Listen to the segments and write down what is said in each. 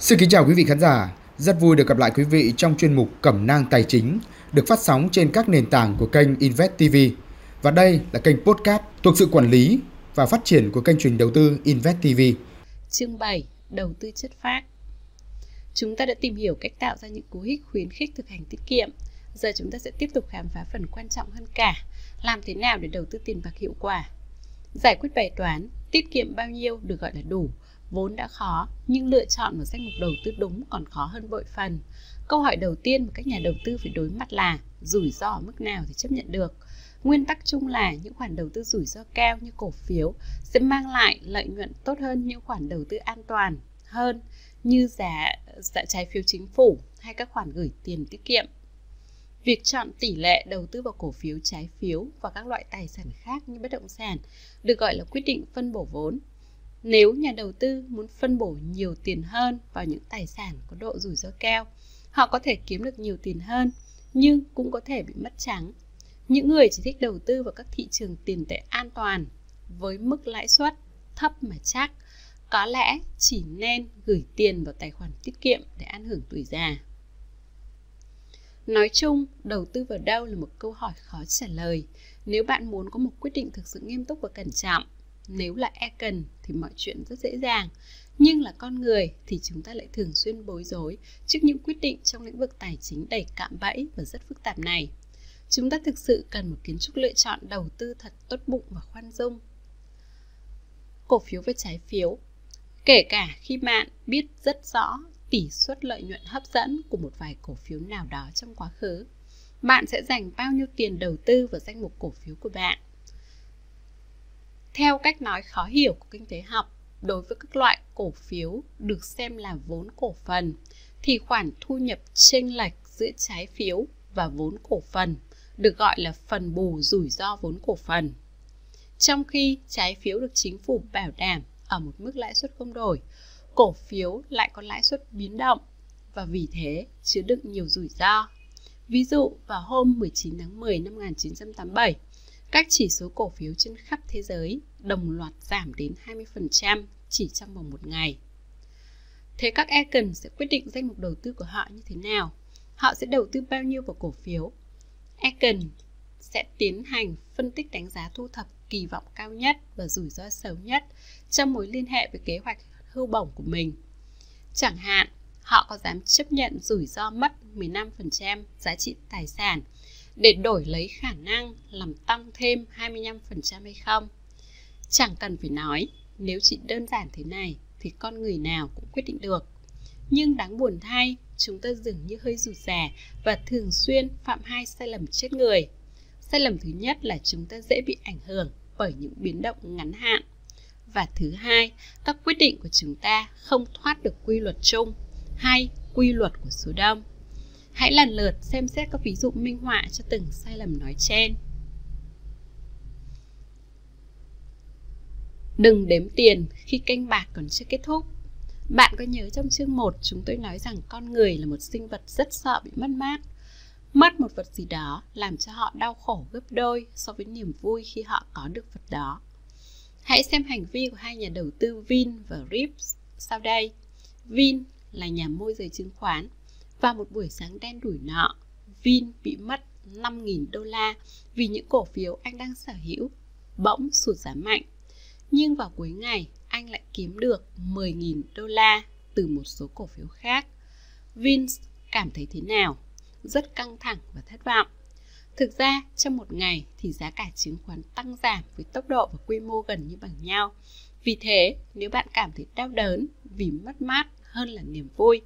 Xin kính chào quý vị khán giả, rất vui được gặp lại quý vị trong chuyên mục Cẩm nang tài chính được phát sóng trên các nền tảng của kênh Invest TV. Và đây là kênh podcast thuộc sự quản lý và phát triển của kênh truyền đầu tư Invest TV. Chương 7: Đầu tư chất phác. Chúng ta đã tìm hiểu cách tạo ra những cú hích khuyến khích thực hành tiết kiệm. Giờ chúng ta sẽ tiếp tục khám phá phần quan trọng hơn cả, làm thế nào để đầu tư tiền bạc hiệu quả. Giải quyết bài toán tiết kiệm bao nhiêu được gọi là đủ vốn đã khó nhưng lựa chọn một danh mục đầu tư đúng còn khó hơn bội phần. Câu hỏi đầu tiên mà các nhà đầu tư phải đối mặt là rủi ro ở mức nào thì chấp nhận được. Nguyên tắc chung là những khoản đầu tư rủi ro cao như cổ phiếu sẽ mang lại lợi nhuận tốt hơn những khoản đầu tư an toàn hơn như giá, giá trái phiếu chính phủ hay các khoản gửi tiền tiết kiệm. Việc chọn tỷ lệ đầu tư vào cổ phiếu, trái phiếu và các loại tài sản khác như bất động sản được gọi là quyết định phân bổ vốn. Nếu nhà đầu tư muốn phân bổ nhiều tiền hơn vào những tài sản có độ rủi ro cao, họ có thể kiếm được nhiều tiền hơn, nhưng cũng có thể bị mất trắng. Những người chỉ thích đầu tư vào các thị trường tiền tệ an toàn với mức lãi suất thấp mà chắc, có lẽ chỉ nên gửi tiền vào tài khoản tiết kiệm để ăn hưởng tuổi già. Nói chung, đầu tư vào đâu là một câu hỏi khó trả lời. Nếu bạn muốn có một quyết định thực sự nghiêm túc và cẩn trọng, nếu là e cần thì mọi chuyện rất dễ dàng. Nhưng là con người thì chúng ta lại thường xuyên bối rối trước những quyết định trong lĩnh vực tài chính đầy cạm bẫy và rất phức tạp này. Chúng ta thực sự cần một kiến trúc lựa chọn đầu tư thật tốt bụng và khoan dung. Cổ phiếu và trái phiếu Kể cả khi bạn biết rất rõ tỷ suất lợi nhuận hấp dẫn của một vài cổ phiếu nào đó trong quá khứ, bạn sẽ dành bao nhiêu tiền đầu tư vào danh mục cổ phiếu của bạn theo cách nói khó hiểu của kinh tế học, đối với các loại cổ phiếu được xem là vốn cổ phần thì khoản thu nhập chênh lệch giữa trái phiếu và vốn cổ phần được gọi là phần bù rủi ro vốn cổ phần. Trong khi trái phiếu được chính phủ bảo đảm ở một mức lãi suất không đổi, cổ phiếu lại có lãi suất biến động và vì thế chứa đựng nhiều rủi ro. Ví dụ vào hôm 19 tháng 10 năm 1987, các chỉ số cổ phiếu trên khắp thế giới đồng loạt giảm đến 20% chỉ trong vòng một ngày. Thế các Econ sẽ quyết định danh mục đầu tư của họ như thế nào? Họ sẽ đầu tư bao nhiêu vào cổ phiếu? Econ sẽ tiến hành phân tích đánh giá thu thập kỳ vọng cao nhất và rủi ro xấu nhất trong mối liên hệ với kế hoạch hưu bổng của mình. Chẳng hạn, họ có dám chấp nhận rủi ro mất 15% giá trị tài sản để đổi lấy khả năng làm tăng thêm 25% hay không? Chẳng cần phải nói, nếu chỉ đơn giản thế này thì con người nào cũng quyết định được. Nhưng đáng buồn thay, chúng ta dường như hơi rụt rè và thường xuyên phạm hai sai lầm chết người. Sai lầm thứ nhất là chúng ta dễ bị ảnh hưởng bởi những biến động ngắn hạn. Và thứ hai, các quyết định của chúng ta không thoát được quy luật chung hay quy luật của số đông. Hãy lần lượt xem xét các ví dụ minh họa cho từng sai lầm nói trên. Đừng đếm tiền khi canh bạc còn chưa kết thúc. Bạn có nhớ trong chương 1 chúng tôi nói rằng con người là một sinh vật rất sợ bị mất mát. Mất một vật gì đó làm cho họ đau khổ gấp đôi so với niềm vui khi họ có được vật đó. Hãy xem hành vi của hai nhà đầu tư Vin và Rips sau đây. Vin là nhà môi giới chứng khoán và một buổi sáng đen đủi nọ, Vin bị mất 5.000 đô la vì những cổ phiếu anh đang sở hữu bỗng sụt giá mạnh. Nhưng vào cuối ngày, anh lại kiếm được 10.000 đô la từ một số cổ phiếu khác. Vince cảm thấy thế nào? Rất căng thẳng và thất vọng. Thực ra, trong một ngày thì giá cả chứng khoán tăng giảm với tốc độ và quy mô gần như bằng nhau. Vì thế, nếu bạn cảm thấy đau đớn vì mất mát hơn là niềm vui,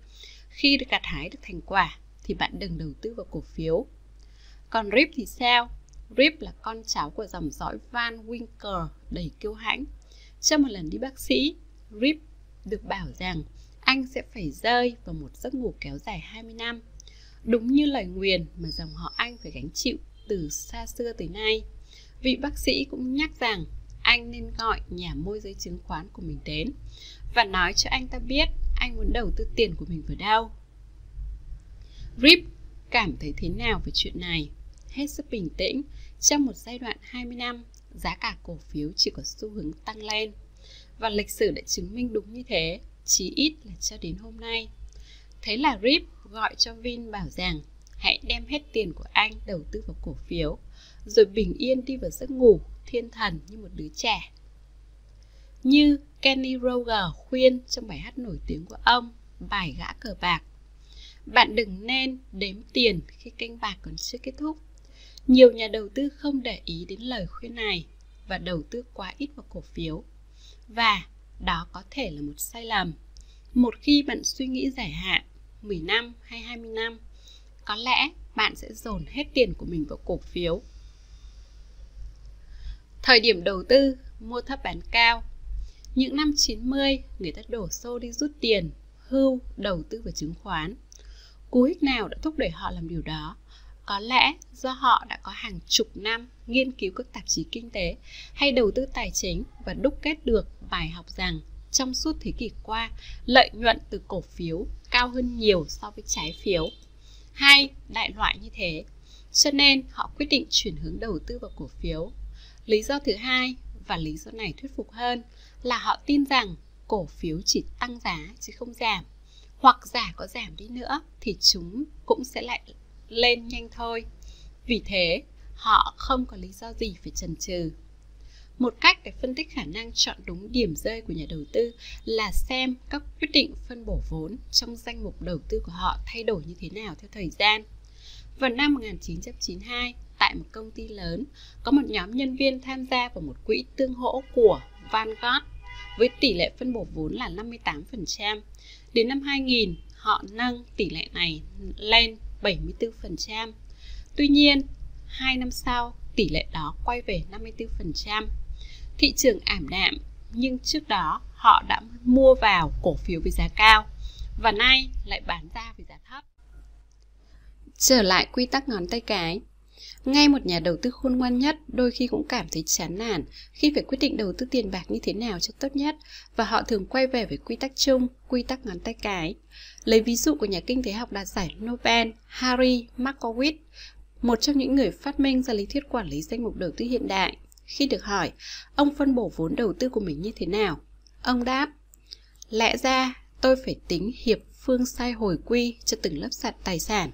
khi được gặt hái được thành quả thì bạn đừng đầu tư vào cổ phiếu. Còn Rip thì sao? Rip là con cháu của dòng dõi Van Winkler đầy kiêu hãnh. Trong một lần đi bác sĩ, Rip được bảo rằng anh sẽ phải rơi vào một giấc ngủ kéo dài 20 năm. Đúng như lời nguyền mà dòng họ anh phải gánh chịu từ xa xưa tới nay. Vị bác sĩ cũng nhắc rằng anh nên gọi nhà môi giới chứng khoán của mình đến và nói cho anh ta biết anh muốn đầu tư tiền của mình vào đâu. Rip cảm thấy thế nào về chuyện này? Hết sức bình tĩnh, trong một giai đoạn 20 năm, giá cả cổ phiếu chỉ có xu hướng tăng lên. Và lịch sử đã chứng minh đúng như thế, chí ít là cho đến hôm nay. Thế là Rip gọi cho Vin bảo rằng hãy đem hết tiền của anh đầu tư vào cổ phiếu, rồi bình yên đi vào giấc ngủ thiên thần như một đứa trẻ. Như Kenny Roger khuyên trong bài hát nổi tiếng của ông, bài gã cờ bạc. Bạn đừng nên đếm tiền khi canh bạc còn chưa kết thúc. Nhiều nhà đầu tư không để ý đến lời khuyên này và đầu tư quá ít vào cổ phiếu. Và đó có thể là một sai lầm. Một khi bạn suy nghĩ dài hạn, 10 năm hay 20 năm, có lẽ bạn sẽ dồn hết tiền của mình vào cổ phiếu. Thời điểm đầu tư, mua thấp bán cao. Những năm 90, người ta đổ xô đi rút tiền, hưu, đầu tư vào chứng khoán. Cú hích nào đã thúc đẩy họ làm điều đó? Có lẽ do họ đã có hàng chục năm nghiên cứu các tạp chí kinh tế hay đầu tư tài chính và đúc kết được bài học rằng trong suốt thế kỷ qua, lợi nhuận từ cổ phiếu cao hơn nhiều so với trái phiếu. Hay đại loại như thế. Cho nên họ quyết định chuyển hướng đầu tư vào cổ phiếu. Lý do thứ hai và lý do này thuyết phục hơn là họ tin rằng cổ phiếu chỉ tăng giá chứ không giảm. Hoặc giả có giảm đi nữa thì chúng cũng sẽ lại lên nhanh thôi. Vì thế, họ không có lý do gì phải chần chừ. Một cách để phân tích khả năng chọn đúng điểm rơi của nhà đầu tư là xem các quyết định phân bổ vốn trong danh mục đầu tư của họ thay đổi như thế nào theo thời gian. Vào năm 1992, tại một công ty lớn, có một nhóm nhân viên tham gia vào một quỹ tương hỗ của Vanguard với tỷ lệ phân bổ vốn là 58%. Đến năm 2000, họ nâng tỷ lệ này lên 74%. Tuy nhiên, hai năm sau, tỷ lệ đó quay về 54%. Thị trường ảm đạm, nhưng trước đó họ đã mua vào cổ phiếu với giá cao và nay lại bán ra với giá thấp. Trở lại quy tắc ngón tay cái, ngay một nhà đầu tư khôn ngoan nhất đôi khi cũng cảm thấy chán nản khi phải quyết định đầu tư tiền bạc như thế nào cho tốt nhất và họ thường quay về với quy tắc chung, quy tắc ngón tay cái. Lấy ví dụ của nhà kinh tế học đạt giải Nobel Harry Markowitz, một trong những người phát minh ra lý thuyết quản lý danh mục đầu tư hiện đại. Khi được hỏi, ông phân bổ vốn đầu tư của mình như thế nào? Ông đáp, lẽ ra tôi phải tính hiệp phương sai hồi quy cho từng lớp sạt tài sản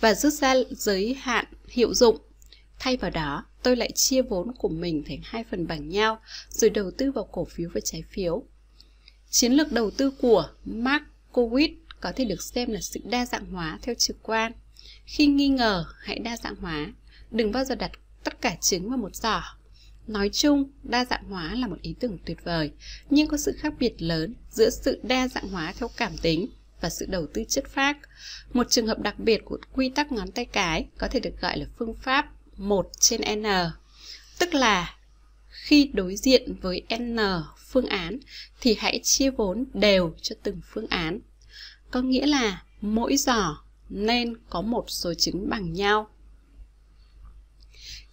và rút ra giới hạn hiệu dụng. Thay vào đó, tôi lại chia vốn của mình thành hai phần bằng nhau rồi đầu tư vào cổ phiếu và trái phiếu. Chiến lược đầu tư của Mark Kowitz có thể được xem là sự đa dạng hóa theo trực quan. Khi nghi ngờ, hãy đa dạng hóa. Đừng bao giờ đặt tất cả trứng vào một giỏ. Nói chung, đa dạng hóa là một ý tưởng tuyệt vời, nhưng có sự khác biệt lớn giữa sự đa dạng hóa theo cảm tính và sự đầu tư chất phác. Một trường hợp đặc biệt của quy tắc ngón tay cái có thể được gọi là phương pháp 1 trên n, tức là khi đối diện với n phương án thì hãy chia vốn đều cho từng phương án. Có nghĩa là mỗi giỏ nên có một số trứng bằng nhau.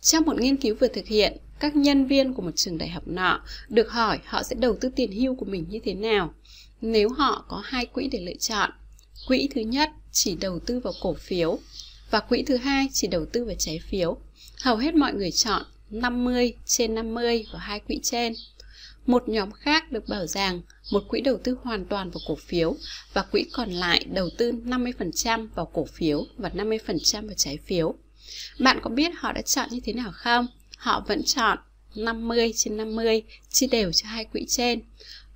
Trong một nghiên cứu vừa thực hiện, các nhân viên của một trường đại học nọ, được hỏi họ sẽ đầu tư tiền hưu của mình như thế nào nếu họ có hai quỹ để lựa chọn. Quỹ thứ nhất chỉ đầu tư vào cổ phiếu và quỹ thứ hai chỉ đầu tư vào trái phiếu. Hầu hết mọi người chọn 50 trên 50 và hai quỹ trên. Một nhóm khác được bảo rằng một quỹ đầu tư hoàn toàn vào cổ phiếu và quỹ còn lại đầu tư 50% vào cổ phiếu và 50% vào trái phiếu. Bạn có biết họ đã chọn như thế nào không? Họ vẫn chọn 50 trên 50 chia đều cho hai quỹ trên.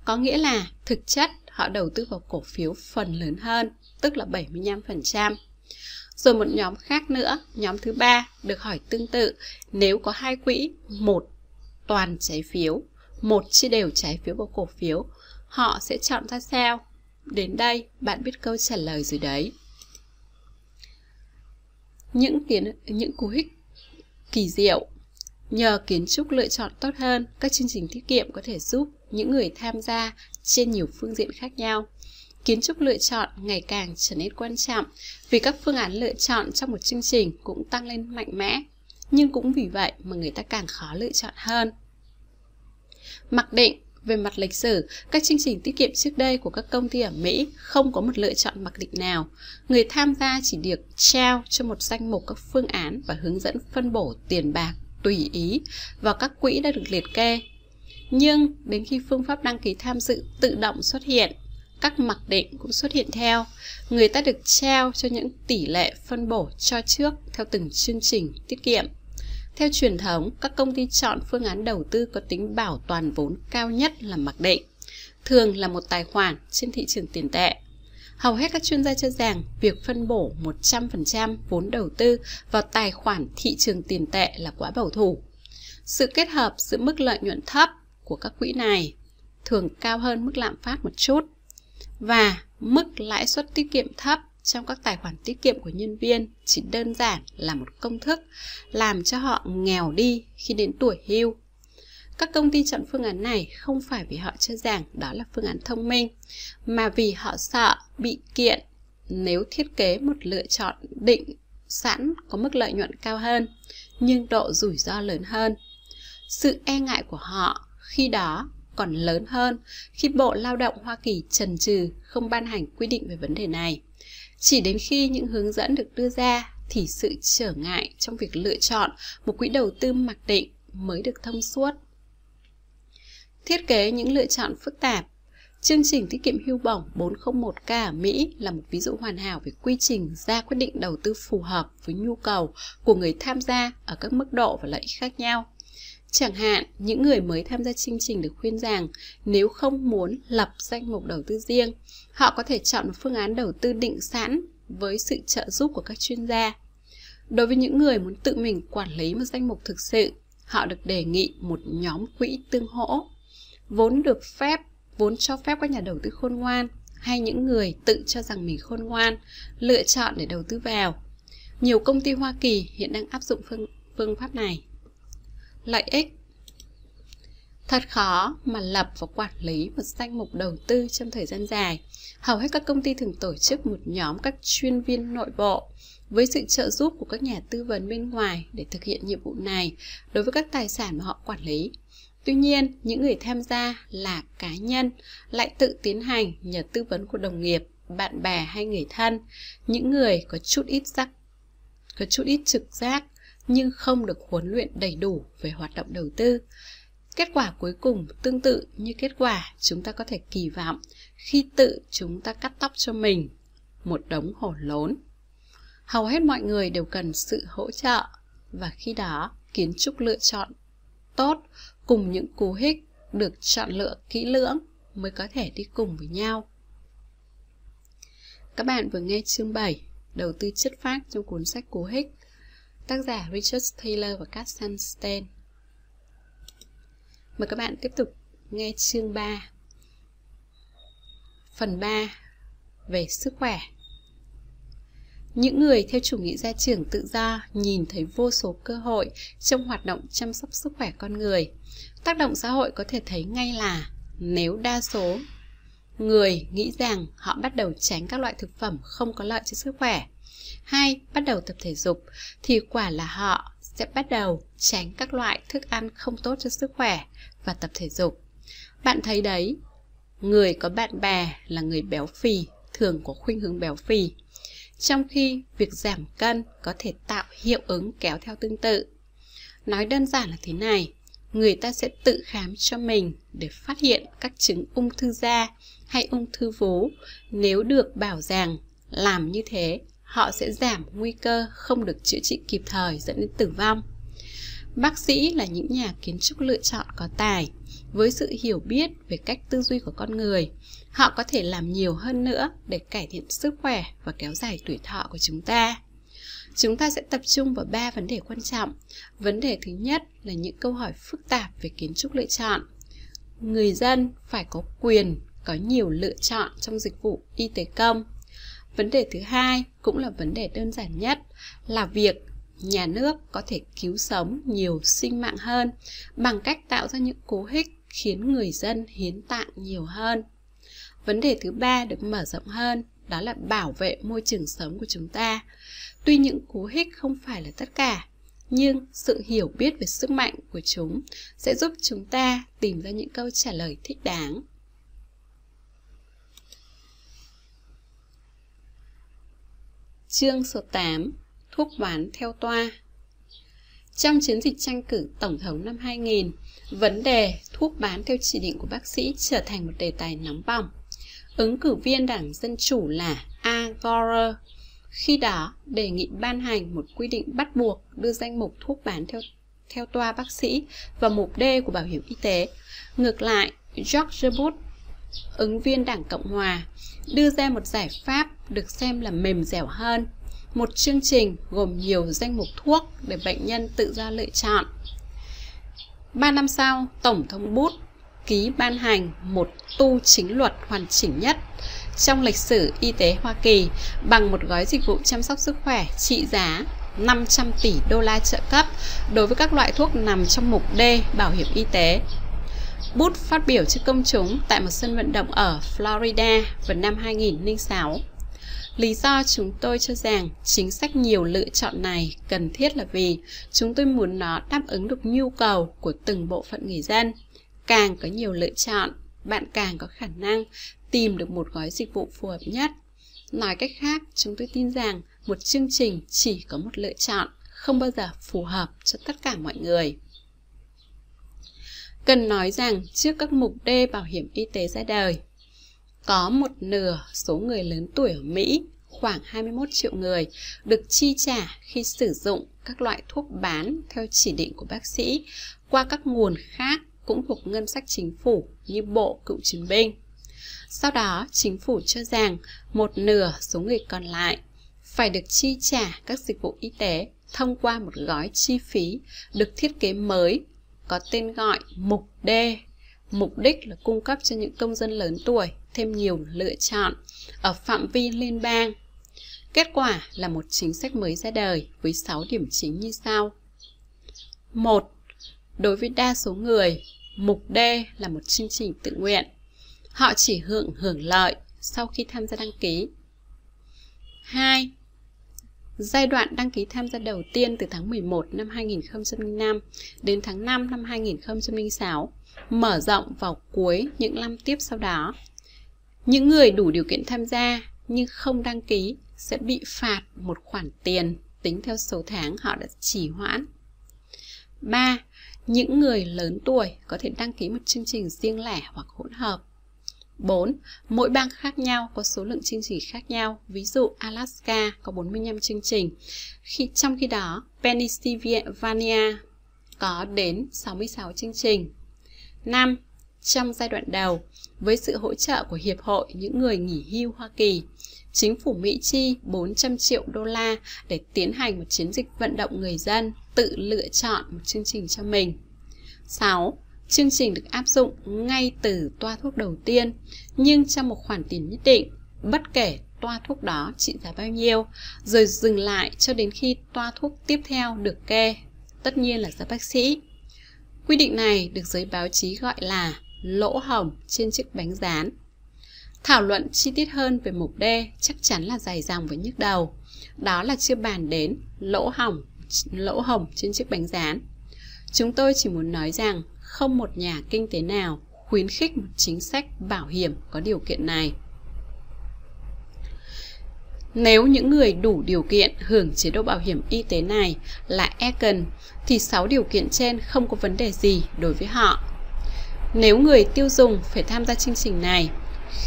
Có nghĩa là thực chất họ đầu tư vào cổ phiếu phần lớn hơn, tức là 75%. Rồi một nhóm khác nữa, nhóm thứ ba được hỏi tương tự, nếu có hai quỹ, một toàn trái phiếu, một chia đều trái phiếu vào cổ phiếu, họ sẽ chọn ra sao? Đến đây, bạn biết câu trả lời rồi đấy. Những kiến những cú hích kỳ diệu Nhờ kiến trúc lựa chọn tốt hơn, các chương trình tiết kiệm có thể giúp những người tham gia trên nhiều phương diện khác nhau. Kiến trúc lựa chọn ngày càng trở nên quan trọng vì các phương án lựa chọn trong một chương trình cũng tăng lên mạnh mẽ, nhưng cũng vì vậy mà người ta càng khó lựa chọn hơn. Mặc định về mặt lịch sử, các chương trình tiết kiệm trước đây của các công ty ở Mỹ không có một lựa chọn mặc định nào. Người tham gia chỉ được trao cho một danh mục các phương án và hướng dẫn phân bổ tiền bạc tùy ý vào các quỹ đã được liệt kê. Nhưng đến khi phương pháp đăng ký tham dự tự động xuất hiện, các mặc định cũng xuất hiện theo. Người ta được trao cho những tỷ lệ phân bổ cho trước theo từng chương trình tiết kiệm. Theo truyền thống, các công ty chọn phương án đầu tư có tính bảo toàn vốn cao nhất là mặc định, thường là một tài khoản trên thị trường tiền tệ. Hầu hết các chuyên gia cho rằng việc phân bổ 100% vốn đầu tư vào tài khoản thị trường tiền tệ là quá bảo thủ. Sự kết hợp giữa mức lợi nhuận thấp của các quỹ này thường cao hơn mức lạm phát một chút và mức lãi suất tiết kiệm thấp trong các tài khoản tiết kiệm của nhân viên chỉ đơn giản là một công thức làm cho họ nghèo đi khi đến tuổi hưu. Các công ty chọn phương án này không phải vì họ cho rằng đó là phương án thông minh, mà vì họ sợ bị kiện nếu thiết kế một lựa chọn định sẵn có mức lợi nhuận cao hơn, nhưng độ rủi ro lớn hơn. Sự e ngại của họ khi đó còn lớn hơn khi Bộ Lao động Hoa Kỳ trần trừ không ban hành quy định về vấn đề này. Chỉ đến khi những hướng dẫn được đưa ra thì sự trở ngại trong việc lựa chọn một quỹ đầu tư mặc định mới được thông suốt. Thiết kế những lựa chọn phức tạp Chương trình tiết kiệm hưu bổng 401k ở Mỹ là một ví dụ hoàn hảo về quy trình ra quyết định đầu tư phù hợp với nhu cầu của người tham gia ở các mức độ và lợi ích khác nhau. Chẳng hạn, những người mới tham gia chương trình được khuyên rằng nếu không muốn lập danh mục đầu tư riêng, họ có thể chọn một phương án đầu tư định sẵn với sự trợ giúp của các chuyên gia. Đối với những người muốn tự mình quản lý một danh mục thực sự, họ được đề nghị một nhóm quỹ tương hỗ. Vốn được phép, vốn cho phép các nhà đầu tư khôn ngoan hay những người tự cho rằng mình khôn ngoan lựa chọn để đầu tư vào. Nhiều công ty Hoa Kỳ hiện đang áp dụng phương, phương pháp này lợi ích Thật khó mà lập và quản lý một danh mục đầu tư trong thời gian dài. Hầu hết các công ty thường tổ chức một nhóm các chuyên viên nội bộ với sự trợ giúp của các nhà tư vấn bên ngoài để thực hiện nhiệm vụ này đối với các tài sản mà họ quản lý. Tuy nhiên, những người tham gia là cá nhân lại tự tiến hành nhờ tư vấn của đồng nghiệp, bạn bè hay người thân, những người có chút ít giác có chút ít trực giác nhưng không được huấn luyện đầy đủ về hoạt động đầu tư. Kết quả cuối cùng tương tự như kết quả chúng ta có thể kỳ vọng khi tự chúng ta cắt tóc cho mình một đống hổ lốn. Hầu hết mọi người đều cần sự hỗ trợ và khi đó kiến trúc lựa chọn tốt cùng những cú hích được chọn lựa kỹ lưỡng mới có thể đi cùng với nhau. Các bạn vừa nghe chương 7 Đầu tư chất phát trong cuốn sách cú hích, tác giả Richard Taylor và Kat Stein. Mời các bạn tiếp tục nghe chương 3 Phần 3 về sức khỏe những người theo chủ nghĩa gia trưởng tự do nhìn thấy vô số cơ hội trong hoạt động chăm sóc sức khỏe con người. Tác động xã hội có thể thấy ngay là nếu đa số người nghĩ rằng họ bắt đầu tránh các loại thực phẩm không có lợi cho sức khỏe hay bắt đầu tập thể dục thì quả là họ sẽ bắt đầu tránh các loại thức ăn không tốt cho sức khỏe và tập thể dục. Bạn thấy đấy, người có bạn bè là người béo phì thường có khuynh hướng béo phì. Trong khi việc giảm cân có thể tạo hiệu ứng kéo theo tương tự. Nói đơn giản là thế này, người ta sẽ tự khám cho mình để phát hiện các chứng ung thư da hay ung thư vú nếu được bảo rằng làm như thế họ sẽ giảm nguy cơ không được chữa trị kịp thời dẫn đến tử vong. Bác sĩ là những nhà kiến trúc lựa chọn có tài, với sự hiểu biết về cách tư duy của con người, họ có thể làm nhiều hơn nữa để cải thiện sức khỏe và kéo dài tuổi thọ của chúng ta. Chúng ta sẽ tập trung vào ba vấn đề quan trọng. Vấn đề thứ nhất là những câu hỏi phức tạp về kiến trúc lựa chọn. Người dân phải có quyền, có nhiều lựa chọn trong dịch vụ y tế công Vấn đề thứ hai cũng là vấn đề đơn giản nhất là việc nhà nước có thể cứu sống nhiều sinh mạng hơn bằng cách tạo ra những cố hích khiến người dân hiến tạng nhiều hơn. Vấn đề thứ ba được mở rộng hơn đó là bảo vệ môi trường sống của chúng ta. Tuy những cú hích không phải là tất cả, nhưng sự hiểu biết về sức mạnh của chúng sẽ giúp chúng ta tìm ra những câu trả lời thích đáng. Chương số 8 Thuốc bán theo toa Trong chiến dịch tranh cử Tổng thống năm 2000, vấn đề thuốc bán theo chỉ định của bác sĩ trở thành một đề tài nóng bỏng. Ứng cử viên đảng Dân Chủ là A. Gore khi đó đề nghị ban hành một quy định bắt buộc đưa danh mục thuốc bán theo theo toa bác sĩ và mục D của bảo hiểm y tế. Ngược lại, George Bush, ứng viên đảng Cộng Hòa, đưa ra một giải pháp được xem là mềm dẻo hơn. Một chương trình gồm nhiều danh mục thuốc để bệnh nhân tự do lựa chọn. Ba năm sau, Tổng thống Bush ký ban hành một tu chính luật hoàn chỉnh nhất trong lịch sử y tế Hoa Kỳ bằng một gói dịch vụ chăm sóc sức khỏe trị giá 500 tỷ đô la trợ cấp đối với các loại thuốc nằm trong mục D bảo hiểm y tế. Bút phát biểu trước công chúng tại một sân vận động ở Florida vào năm 2006. Lý do chúng tôi cho rằng chính sách nhiều lựa chọn này cần thiết là vì chúng tôi muốn nó đáp ứng được nhu cầu của từng bộ phận người dân. Càng có nhiều lựa chọn, bạn càng có khả năng tìm được một gói dịch vụ phù hợp nhất. Nói cách khác, chúng tôi tin rằng một chương trình chỉ có một lựa chọn, không bao giờ phù hợp cho tất cả mọi người. Cần nói rằng trước các mục D bảo hiểm y tế ra đời, có một nửa số người lớn tuổi ở Mỹ, khoảng 21 triệu người, được chi trả khi sử dụng các loại thuốc bán theo chỉ định của bác sĩ qua các nguồn khác cũng thuộc ngân sách chính phủ như Bộ Cựu chiến binh. Sau đó, chính phủ cho rằng một nửa số người còn lại phải được chi trả các dịch vụ y tế thông qua một gói chi phí được thiết kế mới có tên gọi Mục D. Mục đích là cung cấp cho những công dân lớn tuổi thêm nhiều lựa chọn ở phạm vi liên bang. Kết quả là một chính sách mới ra đời với 6 điểm chính như sau. 1. Đối với đa số người, Mục D là một chương trình tự nguyện. Họ chỉ hưởng hưởng lợi sau khi tham gia đăng ký. 2. Giai đoạn đăng ký tham gia đầu tiên từ tháng 11 năm 2005 đến tháng 5 năm 2006, mở rộng vào cuối những năm tiếp sau đó. Những người đủ điều kiện tham gia nhưng không đăng ký sẽ bị phạt một khoản tiền tính theo số tháng họ đã trì hoãn. 3. Những người lớn tuổi có thể đăng ký một chương trình riêng lẻ hoặc hỗn hợp 4. Mỗi bang khác nhau có số lượng chương trình khác nhau. Ví dụ Alaska có 45 chương trình, khi trong khi đó Pennsylvania có đến 66 chương trình. 5. Trong giai đoạn đầu, với sự hỗ trợ của Hiệp hội những người nghỉ hưu Hoa Kỳ, chính phủ Mỹ chi 400 triệu đô la để tiến hành một chiến dịch vận động người dân tự lựa chọn một chương trình cho mình. 6. Chương trình được áp dụng ngay từ toa thuốc đầu tiên, nhưng trong một khoản tiền nhất định, bất kể toa thuốc đó trị giá bao nhiêu, rồi dừng lại cho đến khi toa thuốc tiếp theo được kê, tất nhiên là giá bác sĩ. Quy định này được giới báo chí gọi là lỗ hổng trên chiếc bánh rán. Thảo luận chi tiết hơn về mục D chắc chắn là dài dòng với nhức đầu. Đó là chưa bàn đến lỗ hỏng lỗ hồng trên chiếc bánh rán. Chúng tôi chỉ muốn nói rằng không một nhà kinh tế nào khuyến khích một chính sách bảo hiểm có điều kiện này. Nếu những người đủ điều kiện hưởng chế độ bảo hiểm y tế này là Econ thì 6 điều kiện trên không có vấn đề gì đối với họ. Nếu người tiêu dùng phải tham gia chương trình này,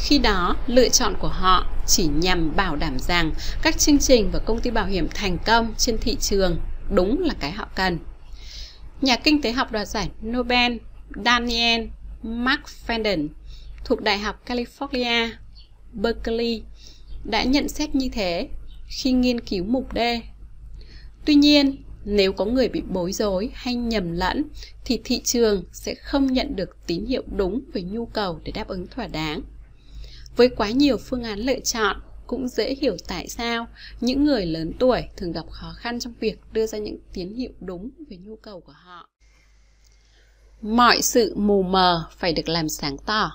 khi đó lựa chọn của họ chỉ nhằm bảo đảm rằng các chương trình và công ty bảo hiểm thành công trên thị trường đúng là cái họ cần. Nhà kinh tế học đoạt giải Nobel Daniel McFadden thuộc Đại học California, Berkeley đã nhận xét như thế khi nghiên cứu mục D. Tuy nhiên, nếu có người bị bối rối hay nhầm lẫn thì thị trường sẽ không nhận được tín hiệu đúng về nhu cầu để đáp ứng thỏa đáng. Với quá nhiều phương án lựa chọn, cũng dễ hiểu tại sao những người lớn tuổi thường gặp khó khăn trong việc đưa ra những tín hiệu đúng về nhu cầu của họ. Mọi sự mù mờ phải được làm sáng tỏ.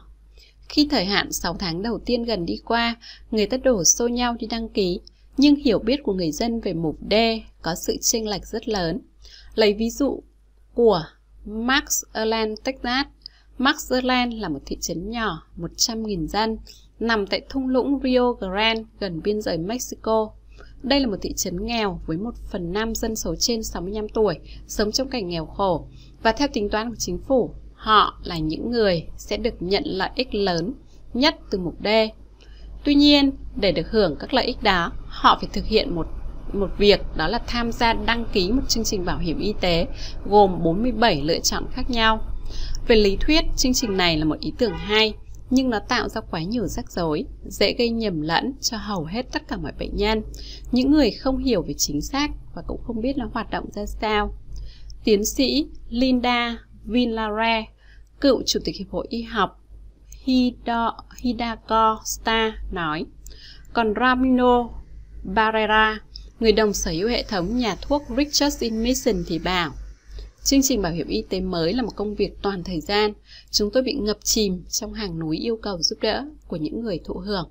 Khi thời hạn 6 tháng đầu tiên gần đi qua, người ta đổ xô nhau đi đăng ký, nhưng hiểu biết của người dân về mục D có sự chênh lệch rất lớn. Lấy ví dụ của Max Erland, Texas. Max Erland là một thị trấn nhỏ, 100.000 dân, nằm tại thung lũng Rio Grande gần biên giới Mexico. Đây là một thị trấn nghèo với 1 phần 5 dân số trên 65 tuổi, sống trong cảnh nghèo khổ. Và theo tính toán của chính phủ, họ là những người sẽ được nhận lợi ích lớn nhất từ mục D. Tuy nhiên, để được hưởng các lợi ích đó, họ phải thực hiện một một việc đó là tham gia đăng ký một chương trình bảo hiểm y tế gồm 47 lựa chọn khác nhau. Về lý thuyết, chương trình này là một ý tưởng hay, nhưng nó tạo ra quá nhiều rắc rối, dễ gây nhầm lẫn cho hầu hết tất cả mọi bệnh nhân, những người không hiểu về chính xác và cũng không biết nó hoạt động ra sao. Tiến sĩ Linda Villare, cựu chủ tịch Hiệp hội Y học Hido, Hidako Star nói, còn Ramino Barrera, người đồng sở hữu hệ thống nhà thuốc Richards in Mission thì bảo, Chương trình bảo hiểm y tế mới là một công việc toàn thời gian. Chúng tôi bị ngập chìm trong hàng núi yêu cầu giúp đỡ của những người thụ hưởng.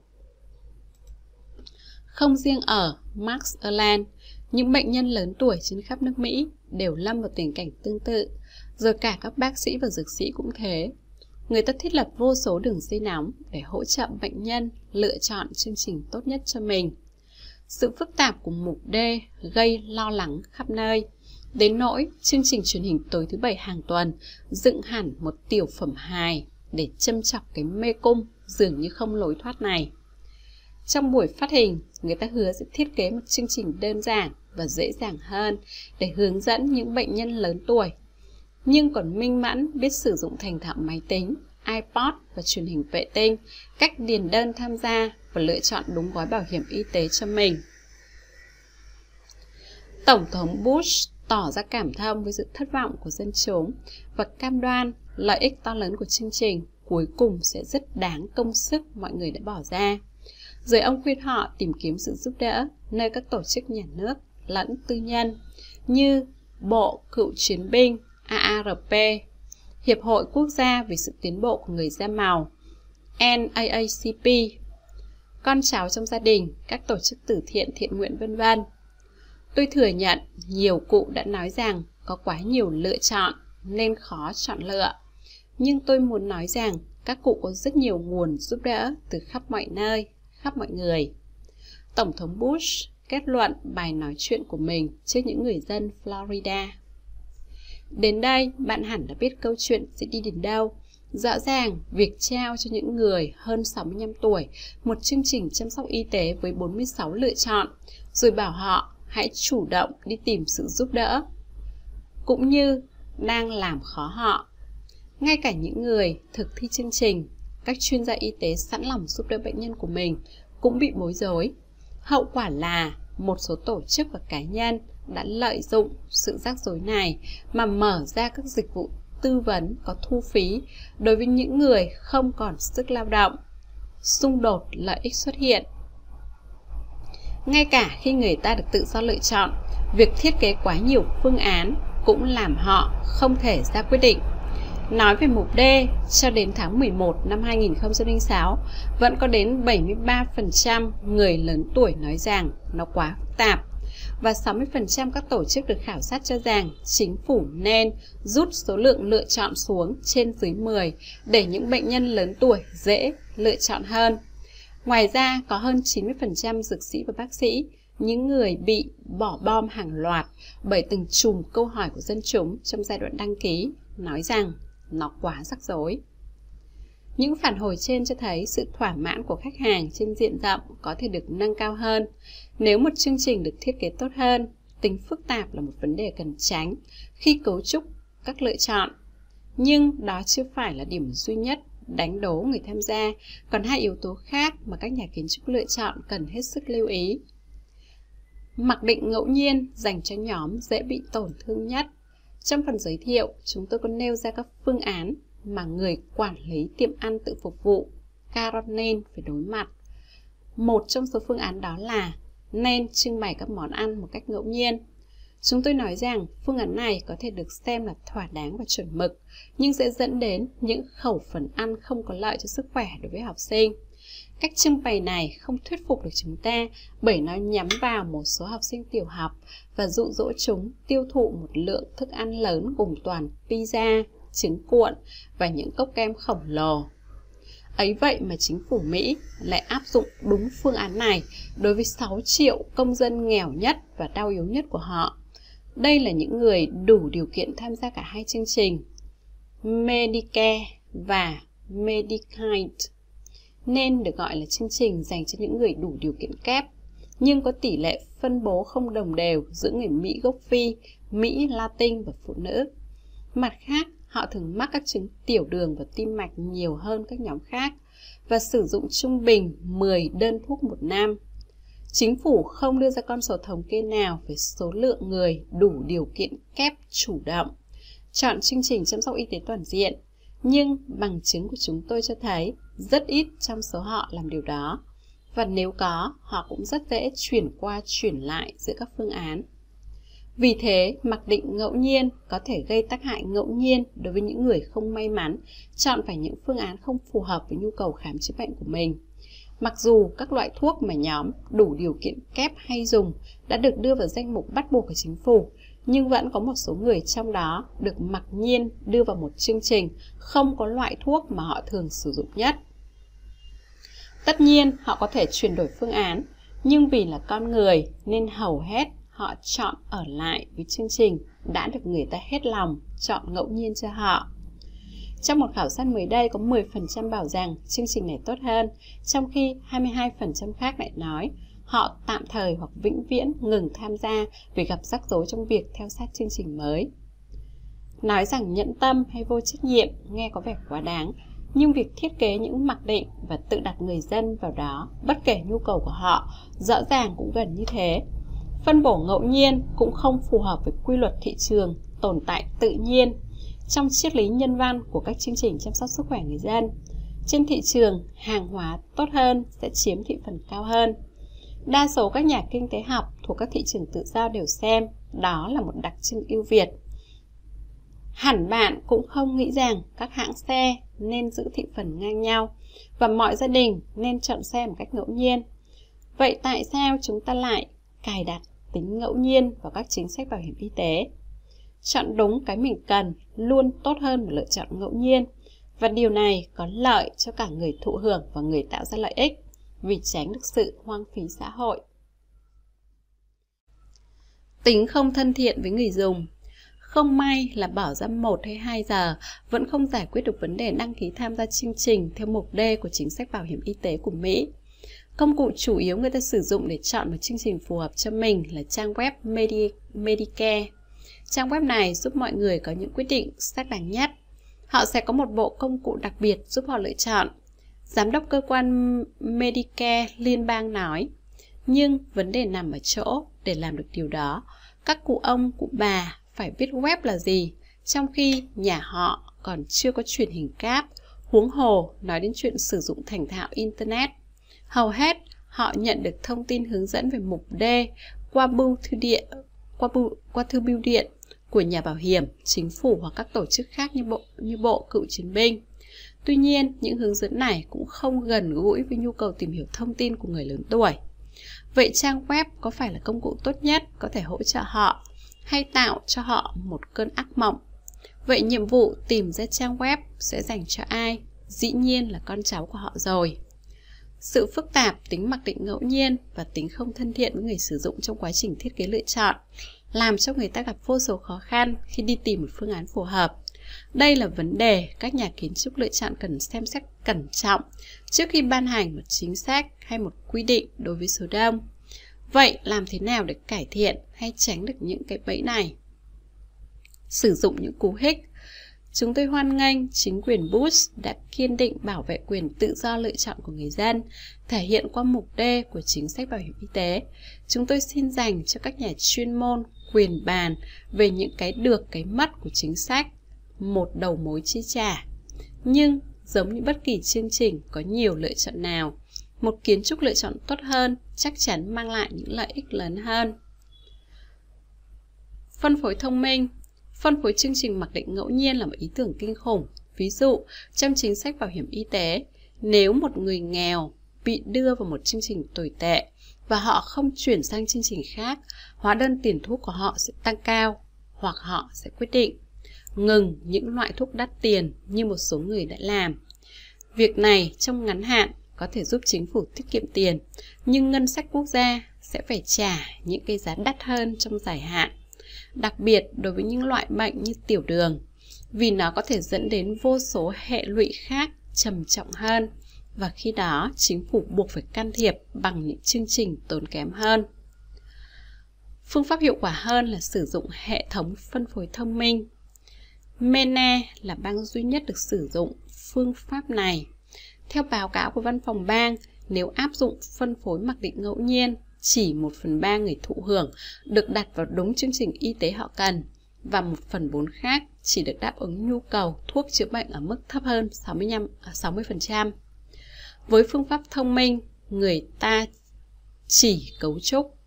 Không riêng ở Max Erland, những bệnh nhân lớn tuổi trên khắp nước Mỹ đều lâm vào tình cảnh tương tự, rồi cả các bác sĩ và dược sĩ cũng thế. Người ta thiết lập vô số đường dây nóng để hỗ trợ bệnh nhân lựa chọn chương trình tốt nhất cho mình. Sự phức tạp của mục D gây lo lắng khắp nơi. Đến nỗi, chương trình truyền hình tối thứ bảy hàng tuần dựng hẳn một tiểu phẩm hài để châm chọc cái mê cung dường như không lối thoát này. Trong buổi phát hình, người ta hứa sẽ thiết kế một chương trình đơn giản và dễ dàng hơn để hướng dẫn những bệnh nhân lớn tuổi, nhưng còn minh mẫn biết sử dụng thành thạo máy tính, iPod và truyền hình vệ tinh, cách điền đơn tham gia và lựa chọn đúng gói bảo hiểm y tế cho mình. Tổng thống Bush tỏ ra cảm thông với sự thất vọng của dân chúng và cam đoan lợi ích to lớn của chương trình cuối cùng sẽ rất đáng công sức mọi người đã bỏ ra. Rồi ông khuyên họ tìm kiếm sự giúp đỡ nơi các tổ chức nhà nước lẫn tư nhân như Bộ Cựu Chiến binh AARP, Hiệp hội Quốc gia về sự tiến bộ của người da màu NAACP, con cháu trong gia đình, các tổ chức từ thiện thiện nguyện vân vân. Tôi thừa nhận nhiều cụ đã nói rằng có quá nhiều lựa chọn nên khó chọn lựa. Nhưng tôi muốn nói rằng các cụ có rất nhiều nguồn giúp đỡ từ khắp mọi nơi, khắp mọi người. Tổng thống Bush kết luận bài nói chuyện của mình trước những người dân Florida. Đến đây, bạn hẳn đã biết câu chuyện sẽ đi đến đâu. Rõ ràng, việc trao cho những người hơn 65 tuổi một chương trình chăm sóc y tế với 46 lựa chọn, rồi bảo họ hãy chủ động đi tìm sự giúp đỡ. Cũng như đang làm khó họ. Ngay cả những người thực thi chương trình, các chuyên gia y tế sẵn lòng giúp đỡ bệnh nhân của mình cũng bị bối rối. Hậu quả là một số tổ chức và cá nhân đã lợi dụng sự rắc rối này mà mở ra các dịch vụ tư vấn có thu phí đối với những người không còn sức lao động. Xung đột lợi ích xuất hiện ngay cả khi người ta được tự do lựa chọn, việc thiết kế quá nhiều phương án cũng làm họ không thể ra quyết định. Nói về mục D, cho đến tháng 11 năm 2006, vẫn có đến 73% người lớn tuổi nói rằng nó quá phức tạp và 60% các tổ chức được khảo sát cho rằng chính phủ nên rút số lượng lựa chọn xuống trên dưới 10 để những bệnh nhân lớn tuổi dễ lựa chọn hơn. Ngoài ra, có hơn 90% dược sĩ và bác sĩ, những người bị bỏ bom hàng loạt bởi từng chùm câu hỏi của dân chúng trong giai đoạn đăng ký, nói rằng nó quá rắc rối. Những phản hồi trên cho thấy sự thỏa mãn của khách hàng trên diện rộng có thể được nâng cao hơn. Nếu một chương trình được thiết kế tốt hơn, tính phức tạp là một vấn đề cần tránh khi cấu trúc các lựa chọn. Nhưng đó chưa phải là điểm duy nhất đánh đố người tham gia, còn hai yếu tố khác mà các nhà kiến trúc lựa chọn cần hết sức lưu ý. Mặc định ngẫu nhiên dành cho nhóm dễ bị tổn thương nhất. Trong phần giới thiệu, chúng tôi có nêu ra các phương án mà người quản lý tiệm ăn tự phục vụ Caronin phải đối mặt. Một trong số phương án đó là nên trưng bày các món ăn một cách ngẫu nhiên Chúng tôi nói rằng phương án này có thể được xem là thỏa đáng và chuẩn mực, nhưng sẽ dẫn đến những khẩu phần ăn không có lợi cho sức khỏe đối với học sinh. Cách trưng bày này không thuyết phục được chúng ta bởi nó nhắm vào một số học sinh tiểu học và dụ dỗ chúng tiêu thụ một lượng thức ăn lớn gồm toàn pizza, trứng cuộn và những cốc kem khổng lồ. Ấy vậy mà chính phủ Mỹ lại áp dụng đúng phương án này đối với 6 triệu công dân nghèo nhất và đau yếu nhất của họ. Đây là những người đủ điều kiện tham gia cả hai chương trình Medicare và Medicaid. nên được gọi là chương trình dành cho những người đủ điều kiện kép, nhưng có tỷ lệ phân bố không đồng đều giữa người Mỹ gốc Phi, Mỹ Latin và phụ nữ. Mặt khác, họ thường mắc các chứng tiểu đường và tim mạch nhiều hơn các nhóm khác và sử dụng trung bình 10 đơn thuốc một năm. Chính phủ không đưa ra con số thống kê nào về số lượng người đủ điều kiện kép chủ động chọn chương trình chăm sóc y tế toàn diện, nhưng bằng chứng của chúng tôi cho thấy rất ít trong số họ làm điều đó. Và nếu có, họ cũng rất dễ chuyển qua chuyển lại giữa các phương án. Vì thế, mặc định ngẫu nhiên có thể gây tác hại ngẫu nhiên đối với những người không may mắn chọn phải những phương án không phù hợp với nhu cầu khám chữa bệnh của mình. Mặc dù các loại thuốc mà nhóm đủ điều kiện kép hay dùng đã được đưa vào danh mục bắt buộc của chính phủ, nhưng vẫn có một số người trong đó được mặc nhiên đưa vào một chương trình không có loại thuốc mà họ thường sử dụng nhất. Tất nhiên, họ có thể chuyển đổi phương án, nhưng vì là con người nên hầu hết họ chọn ở lại với chương trình đã được người ta hết lòng chọn ngẫu nhiên cho họ. Trong một khảo sát mới đây có 10% bảo rằng chương trình này tốt hơn, trong khi 22% khác lại nói họ tạm thời hoặc vĩnh viễn ngừng tham gia vì gặp rắc rối trong việc theo sát chương trình mới. Nói rằng nhẫn tâm hay vô trách nhiệm nghe có vẻ quá đáng, nhưng việc thiết kế những mặc định và tự đặt người dân vào đó, bất kể nhu cầu của họ, rõ ràng cũng gần như thế. Phân bổ ngẫu nhiên cũng không phù hợp với quy luật thị trường tồn tại tự nhiên trong triết lý nhân văn của các chương trình chăm sóc sức khỏe người dân. Trên thị trường, hàng hóa tốt hơn sẽ chiếm thị phần cao hơn. Đa số các nhà kinh tế học thuộc các thị trường tự do đều xem đó là một đặc trưng ưu việt. Hẳn bạn cũng không nghĩ rằng các hãng xe nên giữ thị phần ngang nhau và mọi gia đình nên chọn xe một cách ngẫu nhiên. Vậy tại sao chúng ta lại cài đặt tính ngẫu nhiên vào các chính sách bảo hiểm y tế? Chọn đúng cái mình cần, luôn tốt hơn một lựa chọn ngẫu nhiên và điều này có lợi cho cả người thụ hưởng và người tạo ra lợi ích, vì tránh được sự hoang phí xã hội. Tính không thân thiện với người dùng không may là bỏ ra 1 hay 2 giờ, vẫn không giải quyết được vấn đề đăng ký tham gia chương trình theo mục D của chính sách bảo hiểm y tế của Mỹ. Công cụ chủ yếu người ta sử dụng để chọn một chương trình phù hợp cho mình là trang web Medi, Medicare. Trang web này giúp mọi người có những quyết định xác đáng nhất. Họ sẽ có một bộ công cụ đặc biệt giúp họ lựa chọn. Giám đốc cơ quan Medicare liên bang nói, nhưng vấn đề nằm ở chỗ để làm được điều đó. Các cụ ông, cụ bà phải biết web là gì, trong khi nhà họ còn chưa có truyền hình cáp, huống hồ nói đến chuyện sử dụng thành thạo Internet. Hầu hết họ nhận được thông tin hướng dẫn về mục D qua bưu thư điện, qua, bưu, qua thư bưu điện của nhà bảo hiểm, chính phủ hoặc các tổ chức khác như bộ như bộ cựu chiến binh. Tuy nhiên, những hướng dẫn này cũng không gần gũi với nhu cầu tìm hiểu thông tin của người lớn tuổi. Vậy trang web có phải là công cụ tốt nhất có thể hỗ trợ họ hay tạo cho họ một cơn ác mộng? Vậy nhiệm vụ tìm ra trang web sẽ dành cho ai? Dĩ nhiên là con cháu của họ rồi. Sự phức tạp, tính mặc định ngẫu nhiên và tính không thân thiện với người sử dụng trong quá trình thiết kế lựa chọn làm cho người ta gặp vô số khó khăn khi đi tìm một phương án phù hợp. Đây là vấn đề các nhà kiến trúc lựa chọn cần xem xét cẩn trọng trước khi ban hành một chính sách hay một quy định đối với số đông. Vậy làm thế nào để cải thiện hay tránh được những cái bẫy này? Sử dụng những cú hích Chúng tôi hoan nghênh chính quyền Bush đã kiên định bảo vệ quyền tự do lựa chọn của người dân, thể hiện qua mục D của chính sách bảo hiểm y tế. Chúng tôi xin dành cho các nhà chuyên môn quyền bàn về những cái được cái mất của chính sách một đầu mối chi trả. Nhưng giống như bất kỳ chương trình có nhiều lựa chọn nào, một kiến trúc lựa chọn tốt hơn chắc chắn mang lại những lợi ích lớn hơn. Phân phối thông minh Phân phối chương trình mặc định ngẫu nhiên là một ý tưởng kinh khủng. Ví dụ, trong chính sách bảo hiểm y tế, nếu một người nghèo bị đưa vào một chương trình tồi tệ và họ không chuyển sang chương trình khác, hóa đơn tiền thuốc của họ sẽ tăng cao hoặc họ sẽ quyết định ngừng những loại thuốc đắt tiền như một số người đã làm. Việc này trong ngắn hạn có thể giúp chính phủ tiết kiệm tiền, nhưng ngân sách quốc gia sẽ phải trả những cái giá đắt hơn trong dài hạn. Đặc biệt đối với những loại bệnh như tiểu đường, vì nó có thể dẫn đến vô số hệ lụy khác trầm trọng hơn và khi đó chính phủ buộc phải can thiệp bằng những chương trình tốn kém hơn. Phương pháp hiệu quả hơn là sử dụng hệ thống phân phối thông minh. Mene là bang duy nhất được sử dụng phương pháp này. Theo báo cáo của văn phòng bang, nếu áp dụng phân phối mặc định ngẫu nhiên, chỉ 1 phần 3 người thụ hưởng được đặt vào đúng chương trình y tế họ cần và 1 phần 4 khác chỉ được đáp ứng nhu cầu thuốc chữa bệnh ở mức thấp hơn 65, 60%. À, Với phương pháp thông minh, người ta chỉ cấu trúc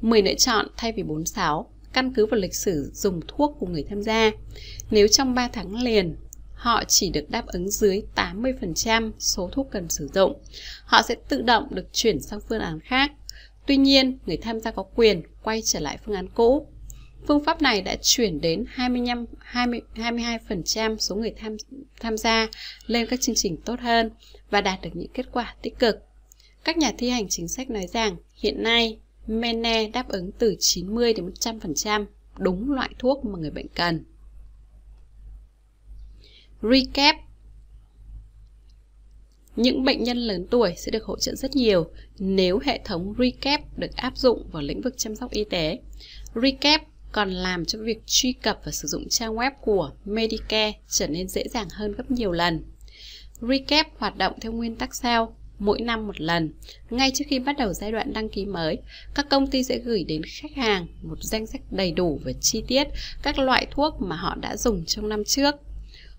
10 lựa chọn thay vì 46 căn cứ vào lịch sử dùng thuốc của người tham gia. Nếu trong 3 tháng liền họ chỉ được đáp ứng dưới 80% số thuốc cần sử dụng, họ sẽ tự động được chuyển sang phương án khác. Tuy nhiên, người tham gia có quyền quay trở lại phương án cũ. Phương pháp này đã chuyển đến 25 20, 22% số người tham tham gia lên các chương trình tốt hơn và đạt được những kết quả tích cực. Các nhà thi hành chính sách nói rằng hiện nay Mene đáp ứng từ 90 đến 100% đúng loại thuốc mà người bệnh cần. Recap những bệnh nhân lớn tuổi sẽ được hỗ trợ rất nhiều nếu hệ thống Recap được áp dụng vào lĩnh vực chăm sóc y tế. Recap còn làm cho việc truy cập và sử dụng trang web của Medicare trở nên dễ dàng hơn gấp nhiều lần. Recap hoạt động theo nguyên tắc sau mỗi năm một lần. Ngay trước khi bắt đầu giai đoạn đăng ký mới, các công ty sẽ gửi đến khách hàng một danh sách đầy đủ và chi tiết các loại thuốc mà họ đã dùng trong năm trước,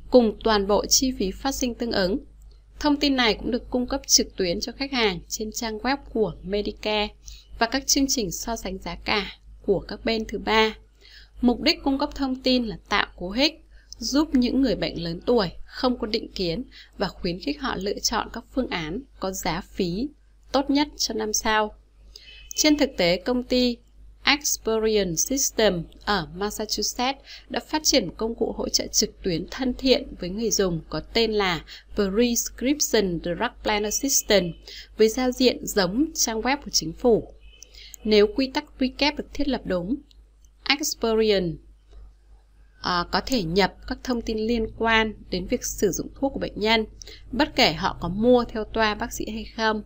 cùng toàn bộ chi phí phát sinh tương ứng. Thông tin này cũng được cung cấp trực tuyến cho khách hàng trên trang web của Medicare và các chương trình so sánh giá cả của các bên thứ ba. Mục đích cung cấp thông tin là tạo cú hích, giúp những người bệnh lớn tuổi không có định kiến và khuyến khích họ lựa chọn các phương án có giá phí tốt nhất cho năm sau. Trên thực tế, công ty Experian System ở Massachusetts đã phát triển một công cụ hỗ trợ trực tuyến thân thiện với người dùng có tên là Prescription Drug Planner System với giao diện giống trang web của chính phủ. Nếu quy tắc recap được thiết lập đúng, Experience à, có thể nhập các thông tin liên quan đến việc sử dụng thuốc của bệnh nhân, bất kể họ có mua theo toa bác sĩ hay không.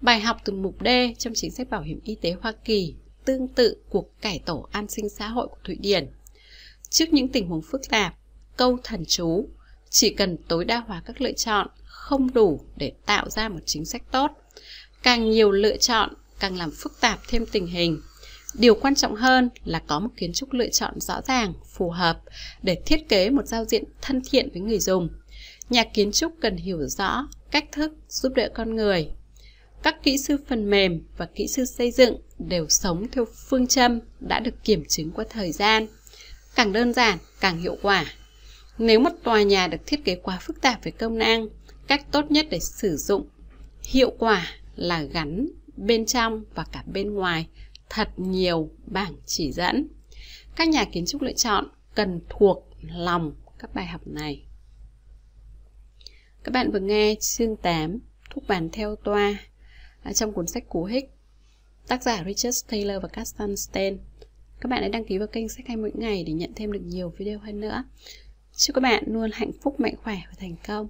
Bài học từ mục D trong chính sách bảo hiểm y tế Hoa Kỳ tương tự cuộc cải tổ an sinh xã hội của Thụy Điển. Trước những tình huống phức tạp, câu thần chú chỉ cần tối đa hóa các lựa chọn không đủ để tạo ra một chính sách tốt. Càng nhiều lựa chọn càng làm phức tạp thêm tình hình Điều quan trọng hơn là có một kiến trúc lựa chọn rõ ràng, phù hợp để thiết kế một giao diện thân thiện với người dùng. Nhà kiến trúc cần hiểu rõ cách thức giúp đỡ con người. Các kỹ sư phần mềm và kỹ sư xây dựng đều sống theo phương châm đã được kiểm chứng qua thời gian. Càng đơn giản, càng hiệu quả. Nếu một tòa nhà được thiết kế quá phức tạp về công năng, cách tốt nhất để sử dụng hiệu quả là gắn bên trong và cả bên ngoài thật nhiều bảng chỉ dẫn. Các nhà kiến trúc lựa chọn cần thuộc lòng các bài học này. Các bạn vừa nghe chương 8 thúc bàn theo toa trong cuốn sách Cú Hích tác giả Richard Taylor và Castan Stein. Các bạn hãy đăng ký vào kênh sách hay mỗi ngày để nhận thêm được nhiều video hơn nữa. Chúc các bạn luôn hạnh phúc, mạnh khỏe và thành công.